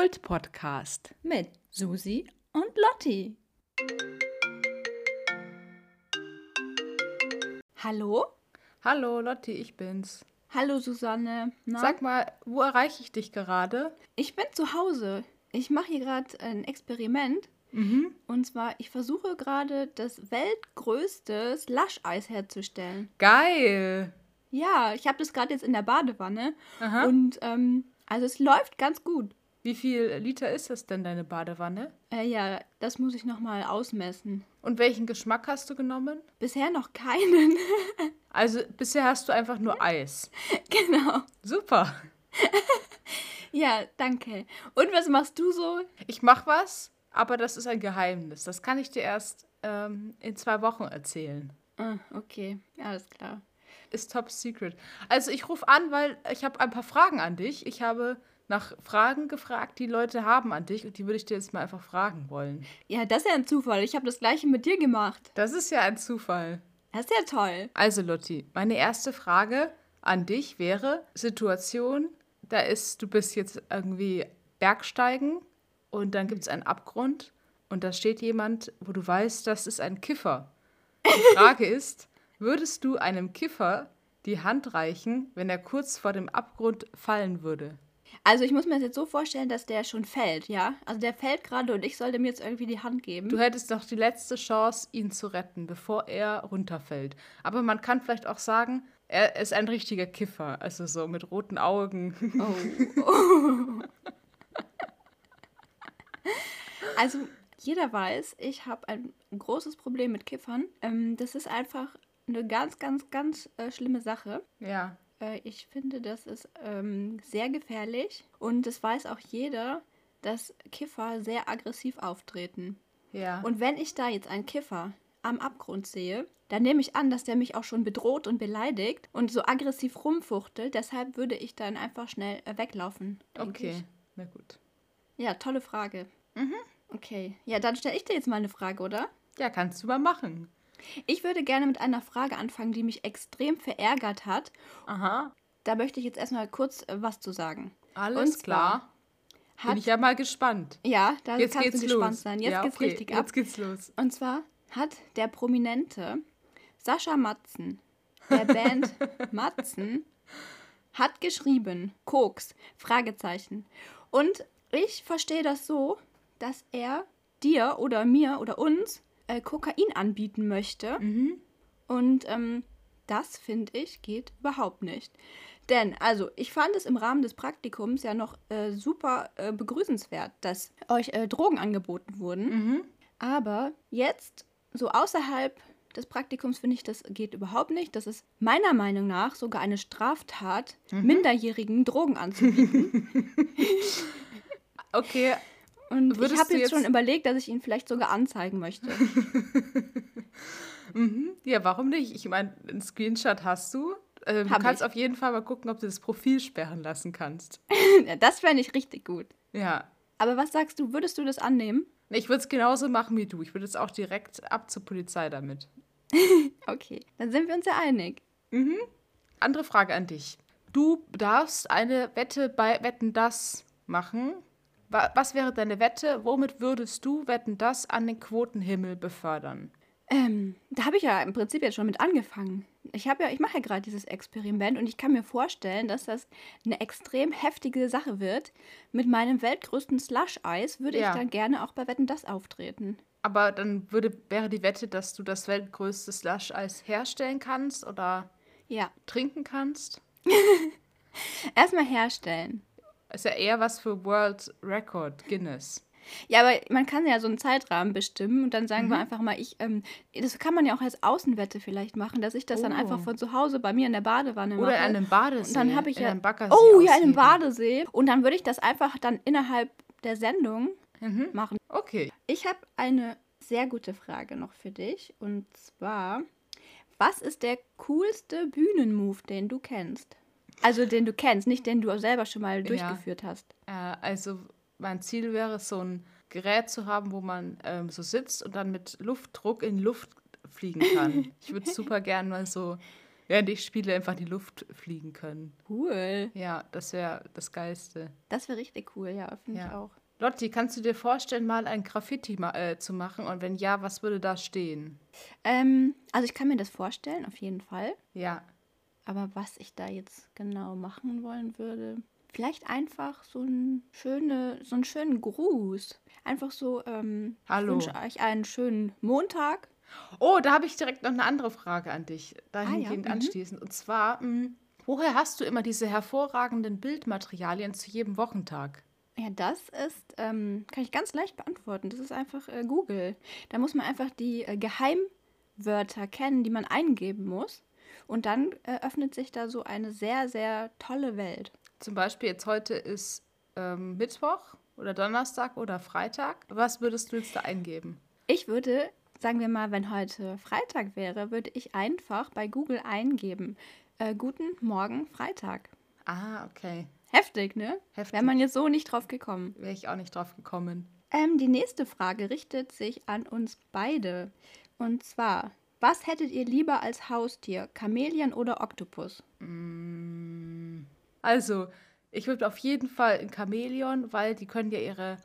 Kult-Podcast. mit Susi und Lotti. Hallo? Hallo Lotti, ich bin's. Hallo Susanne. Na? Sag mal, wo erreiche ich dich gerade? ich bin zu Hause. Ich mache hier gerade ein Experiment. Mhm. Und zwar, ich versuche gerade das weltgrößte Slush-Eis herzustellen. Geil. Ja, ich habe das gerade jetzt in der Badewanne. Aha. Und ähm, also es läuft ganz gut. Wie viel Liter ist das denn, deine Badewanne? Äh, ja, das muss ich nochmal ausmessen. Und welchen Geschmack hast du genommen? Bisher noch keinen. Also bisher hast du einfach nur Eis. genau. Super. Ja, danke. Und was machst du so? Ich mach was, aber das ist ein Geheimnis. Das kann ich dir erst ähm, in zwei Wochen erzählen. Ah, okay, alles klar. Ist top secret. Also ich rufe an, weil ich habe ein paar Fragen an dich. Ich habe nach Fragen gefragt, die Leute haben an dich und die würde ich dir jetzt mal einfach fragen wollen. Ja, das ist ja ein Zufall. Ich habe das gleiche mit dir gemacht. Das ist ja ein Zufall. Das ist ja toll. Also Lotti, meine erste Frage an dich wäre Situation, da ist, du bist jetzt irgendwie Bergsteigen und dann gibt es einen Abgrund und da steht jemand, wo du weißt, das ist ein Kiffer. Die Frage ist, würdest du einem Kiffer die Hand reichen, wenn er kurz vor dem Abgrund fallen würde? Also ich muss mir das jetzt so vorstellen, dass der schon fällt, ja? Also der fällt gerade und ich sollte ihm jetzt irgendwie die Hand geben. Du hättest doch die letzte Chance, ihn zu retten, bevor er runterfällt. Aber man kann vielleicht auch sagen, er ist ein richtiger Kiffer, also so mit roten Augen. Oh. also jeder weiß, ich habe ein großes Problem mit Kiffern. Ähm, das ist einfach eine ganz, ganz, ganz äh, schlimme Sache. Ja. Äh, ich finde, das ist ähm, sehr gefährlich und es weiß auch jeder, dass Kiffer sehr aggressiv auftreten. Ja. Und wenn ich da jetzt einen Kiffer am Abgrund sehe, dann nehme ich an, dass der mich auch schon bedroht und beleidigt und so aggressiv rumfuchtelt. Deshalb würde ich dann einfach schnell äh, weglaufen. okay, Ich. na gut. Ja, tolle Frage. Okay, ja, dann stelle ich dir jetzt mal eine Frage, oder? Ja, kannst du mal machen. Ich würde gerne mit einer Frage anfangen, die mich extrem verärgert hat. Aha. Da möchte ich jetzt erstmal kurz äh, was zu sagen. Alles Und klar. Hat, Bin ich ja mal gespannt. ja, da Jetzt kannst geht's du gespannt los. sein. Jetzt ja, geht's okay, richtig ab. Jetzt geht's los. Und zwar hat der Prominente Sascha Matzen der Band Matzen hat geschrieben Koks Fragezeichen und ich verstehe das so, dass er dir oder mir oder uns äh, Kokain anbieten möchte und ähm, das finde ich geht überhaupt nicht. Denn, also, ich fand es im Rahmen des Praktikums ja noch äh, super äh, begrüßenswert, dass euch äh, Drogen angeboten wurden. Aber jetzt, so außerhalb des Praktikums, finde ich, das geht überhaupt nicht. Das ist meiner Meinung nach sogar eine Straftat, Minderjährigen Drogen anzubieten. Okay, Und ich Würdest habe du jetzt, jetzt- schon überlegt, dass ich ihn vielleicht sogar anzeigen möchte. ja, warum nicht? Ich meine, einen Screenshot hast du. Äh, du kannst ich. auf jeden Fall mal gucken, ob du das Profil sperren lassen kannst. Das fände ich richtig gut. Ja. Aber was sagst du, würdest du das annehmen? Ich würde es genauso machen wie du. Ich würde jetzt auch direkt ab zur Polizei damit. Okay, dann sind wir uns ja einig. Andere Frage an dich. Du darfst eine Wette bei Wetten das machen. Wa- Was wäre deine Wette? Womit würdest du Wetten das an den Quotenhimmel befördern? Ähm, da habe ich ja im Prinzip jetzt schon mit angefangen. Ich habe ja, ich mache ja gerade dieses Experiment und ich kann mir vorstellen, dass das eine extrem heftige Sache wird. Mit meinem weltgrößten Slush-Eis würde Ja. ich dann gerne auch bei Wetten das auftreten. Aber dann würde, wäre die Wette, dass du das weltgrößte Slush-Eis herstellen kannst oder Ja, trinken kannst. erstmal herstellen. Ist ja eher was für World Record Guinness. Ja, aber man kann ja so einen Zeitrahmen bestimmen und dann sagen wir einfach mal, ich, ähm, das kann man ja auch als Außenwette vielleicht machen, dass ich das dann Oh. einfach von zu Hause bei mir in der Badewanne mache. Oder in einem Badesee. Und dann habe ich ja. oh ja, in einem. Badesee. Und dann würde ich das einfach dann innerhalb der Sendung Mhm. machen. Okay. Ich habe eine sehr gute Frage noch für dich. Und zwar, was ist der coolste Bühnenmove, den du kennst? Also den du kennst, nicht den du selber schon mal durchgeführt hast. Äh, also mein Ziel wäre es, so ein Gerät zu haben, wo man ähm, so sitzt und dann mit Luftdruck in die Luft fliegen kann. ich würde super gern mal so während ich spiele, einfach in die Luft fliegen können. Cool. Ja, das wäre das Geilste. Das wäre richtig cool, ja, finde ich Ja. auch. Lotti, kannst du dir vorstellen, mal ein Graffiti ma äh, zu machen? Und wenn ja, was würde da stehen? Ähm, also ich kann mir das vorstellen, auf jeden Fall. Ja. Aber was ich da jetzt genau machen wollen würde, vielleicht einfach so, ein schöne, so einen schönen Gruß. Einfach so, ähm, Hallo. ich wünsche euch einen schönen Montag. Oh, da habe ich direkt noch eine andere Frage an dich, Ah, ja, dahingehend mhm. anschließend. Und zwar, mh, woher hast du immer diese hervorragenden Bildmaterialien zu jedem Wochentag? Ja, das ist, ähm, kann ich ganz leicht beantworten. Das ist einfach äh, Google. Da muss man einfach die äh, Geheimwörter kennen, die man eingeben muss. Und dann äh, öffnet sich da so eine sehr, sehr tolle Welt. Zum Beispiel jetzt heute ist ähm, Mittwoch oder Donnerstag oder Freitag. Was würdest du jetzt da eingeben? Ich würde, sagen wir mal, wenn heute Freitag wäre, würde ich einfach bei Google eingeben. Äh, guten Morgen, Freitag. Ah, okay. Heftig, ne? Heftig. Wäre man jetzt so nicht drauf gekommen. Wäre ich auch nicht drauf gekommen. Ähm, die nächste Frage richtet sich an uns beide. Und zwar, was hättet ihr lieber als Haustier? Chamäleon oder Oktopus? Also, ich würde auf jeden Fall ein Chamäleon, weil die können ja ihre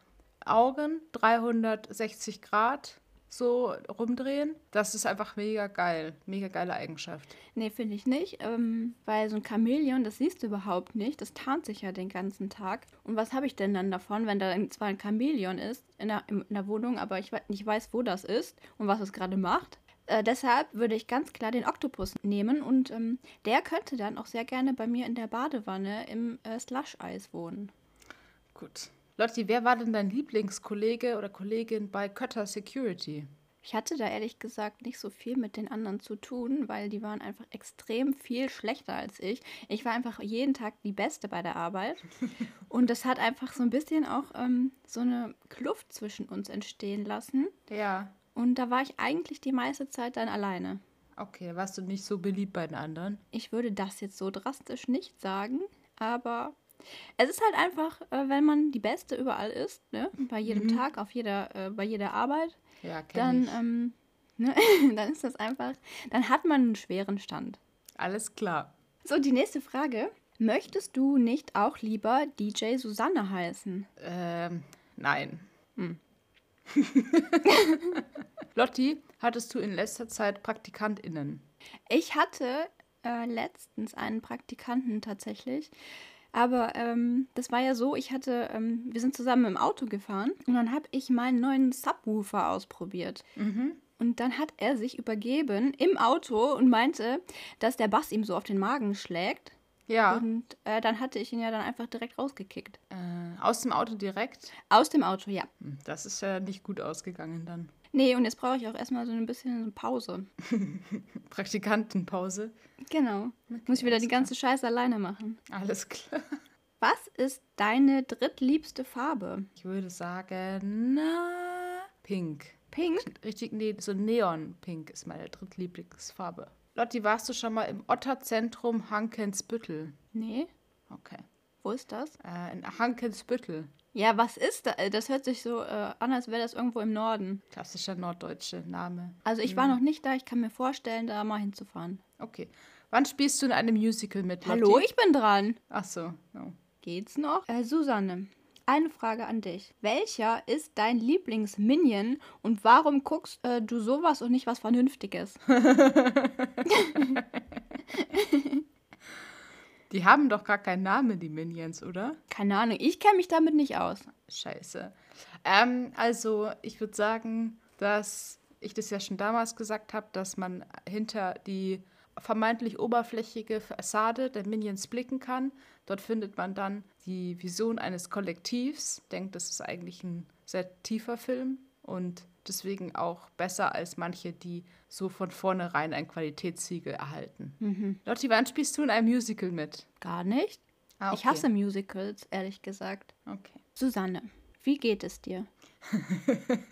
Augen 360 Grad so rumdrehen. Das ist einfach mega geil. Mega geile Eigenschaft. Nee, finde ich nicht. Ähm, weil so ein Chamäleon, das siehst du überhaupt nicht. Das tarnt sich ja den ganzen Tag. Und was habe ich denn dann davon, wenn da zwar ein Chamäleon ist in der, in der Wohnung, aber ich nicht weiß, wo das ist und was es gerade macht? Äh, deshalb würde ich ganz klar den Oktopus nehmen und ähm, der könnte dann auch sehr gerne bei mir in der Badewanne im äh, Slush-Eis wohnen. Gut. Lotti, wer war denn dein Lieblingskollege oder Kollegin bei Kötter Security? Ich hatte da ehrlich gesagt nicht so viel mit den anderen zu tun, weil die waren einfach extrem viel schlechter als ich. Ich war einfach jeden Tag die Beste bei der Arbeit. Und das hat einfach so ein bisschen auch ähm, so eine Kluft zwischen uns entstehen lassen. Ja. Und da war ich eigentlich die meiste Zeit dann alleine. Okay, warst du nicht so beliebt bei den anderen? Ich würde das jetzt so drastisch nicht sagen, aber es ist halt einfach, äh, wenn man die Beste überall ist, ne? bei jedem Tag, auf jeder, äh, bei jeder Arbeit, Ja, dann, ich. ähm, ne, dann ist das einfach, dann hat man einen schweren Stand. Alles klar. So, die nächste Frage. Möchtest du nicht auch lieber DJ Susanne heißen? Ähm, nein. Hm. Lotti, hattest du in letzter Zeit PraktikantInnen? Ich hatte äh, letztens einen Praktikanten tatsächlich. Aber ähm, das war ja so, ich hatte, ähm, wir sind zusammen im Auto gefahren und dann habe ich meinen neuen Subwoofer ausprobiert. Und dann hat er sich übergeben im Auto und meinte, dass der Bass ihm so auf den Magen schlägt. Ja. Und äh, dann hatte ich ihn ja dann einfach direkt rausgekickt. Äh, aus dem Auto direkt? Aus dem Auto, ja. Hm, Das ist ja nicht gut ausgegangen dann. Nee, und jetzt brauche ich auch erstmal so ein bisschen eine Pause. Praktikantenpause. Genau. Muss ich wieder die ganze Scheiße alleine machen. Alles klar. Was ist deine drittliebste Farbe? Ich würde sagen, na, pink. Pink? Richtig, nee, so Neon-Pink ist meine drittlieblingsfarbe. Lotti, warst du schon mal im Otterzentrum Hankensbüttel? Nee. Okay. Wo ist das? Äh, in Hankensbüttel. Ja, was ist da? Äh, Das hört sich so äh, an, als wäre das irgendwo im Norden. Klassischer norddeutsche Name. Also ich war noch nicht da, ich kann mir vorstellen, da mal hinzufahren. Okay. Wann spielst du in einem Musical mit, Lotti? Hallo, ich bin dran. Ach so. Oh. Geht's noch? Äh, Susanne, eine Frage an dich. Welcher ist dein Lieblingsminion und warum guckst äh, du sowas und nicht was Vernünftiges? Die haben doch gar keinen Namen, die Minions, oder? Keine Ahnung, ich kenne mich damit nicht aus. Scheiße. Ähm, also, ich würde sagen, dass ich das ja schon damals gesagt habe, dass man hinter die vermeintlich oberflächige Fassade der Minions blicken kann. Dort findet man dann die Vision eines Kollektivs. Ich denke, das ist eigentlich ein sehr tiefer Film und deswegen auch besser als manche, die so von vornherein ein Qualitätssiegel erhalten. Lotti, wann spielst du in einem Musical mit? Gar nicht. Ah, Ich okay. hasse Musicals, ehrlich gesagt. Okay. Susanne, wie geht es dir?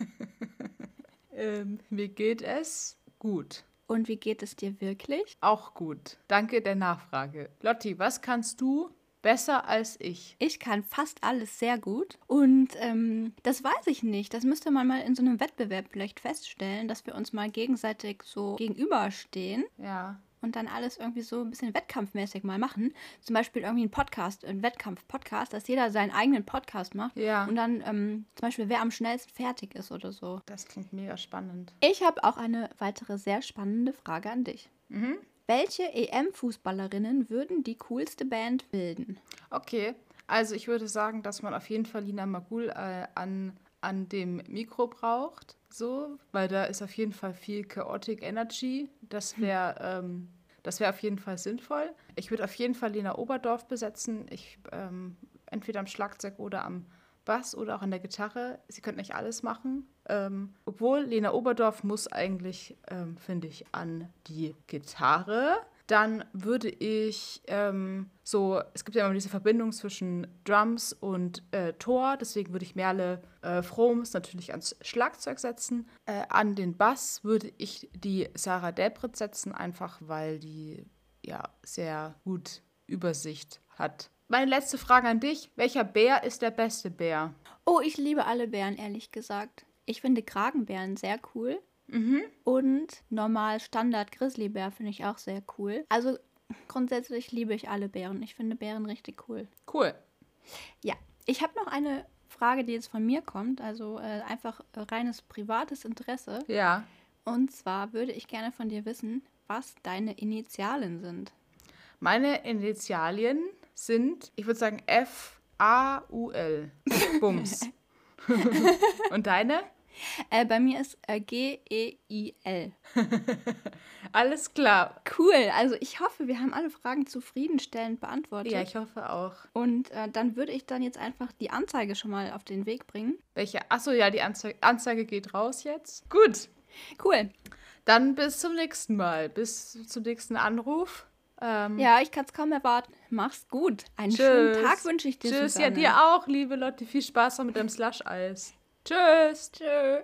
Ähm, mir geht es gut. Und wie geht es dir wirklich? Auch gut. Danke der Nachfrage. Lotti, was kannst du besser als ich? Ich kann fast alles sehr gut. Und ähm, das weiß ich nicht. Das müsste man mal in so einem Wettbewerb vielleicht feststellen, dass wir uns mal gegenseitig so gegenüberstehen. Ja. und dann alles irgendwie so ein bisschen wettkampfmäßig mal machen. Zum Beispiel irgendwie einen Podcast, einen Wettkampf-Podcast, dass jeder seinen eigenen Podcast macht. Ja. Und dann ähm, zum Beispiel, wer am schnellsten fertig ist oder so. Das klingt mega spannend. Ich habe auch eine weitere sehr spannende Frage an dich. Mhm. Welche EM-Fußballerinnen würden die coolste Band bilden? Okay, also ich würde sagen, dass man auf jeden Fall Lina Magul äh, an, an dem Mikro braucht, so, weil da ist auf jeden Fall viel Chaotic Energy. Das wäre ähm, das wäre auf jeden Fall sinnvoll. Ich würde auf jeden Fall Lena Oberdorf besetzen. Ich ähm, entweder am Schlagzeug oder am Bass oder auch an der Gitarre. Sie könnten nicht alles machen. Ähm, obwohl Lena Oberdorf muss eigentlich, ähm, finde ich, an die Gitarre. Dann würde ich ähm, so, es gibt ja immer diese Verbindung zwischen Drums und äh, Tor, deswegen würde ich Merle äh, Froms natürlich ans Schlagzeug setzen. Äh, an den Bass würde ich die Sarah Delbrit setzen, einfach weil die ja sehr gut Übersicht hat. Meine letzte Frage an dich: Welcher Bär ist der beste Bär? Oh, ich liebe alle Bären, ehrlich gesagt. Ich finde Kragenbären sehr cool. Mhm. Und normal Standard Grizzlybär finde ich auch sehr cool. Also grundsätzlich liebe ich alle Bären. Ich finde Bären richtig cool. Cool. Ja, ich habe noch eine Frage, die jetzt von mir kommt. Also äh, einfach reines privates Interesse. Ja. Und zwar würde ich gerne von dir wissen, was deine Initialen sind. Meine Initialien sind, ich würde sagen, F-A-U-L. Bums. Und deine? Äh, bei mir ist äh, G-E-I-L. Alles klar. Cool. Also ich hoffe, wir haben alle Fragen zufriedenstellend beantwortet. Ja, ich hoffe auch. Und äh, dann würde ich dann jetzt einfach die Anzeige schon mal auf den Weg bringen. Welche? Achso, ja, die Anzeige, Anzeige geht raus jetzt. Gut. Cool. Dann bis zum nächsten Mal. Bis zum nächsten Anruf. Ähm, Ja, ich kann es kaum erwarten. Mach's gut. Einen Tschüss. schönen Tag wünsche ich dir. Tschüss, ja, Susanne. dir auch, liebe Leute. Viel Spaß noch mit dem Slush-Eis. Tschüss. Tschö.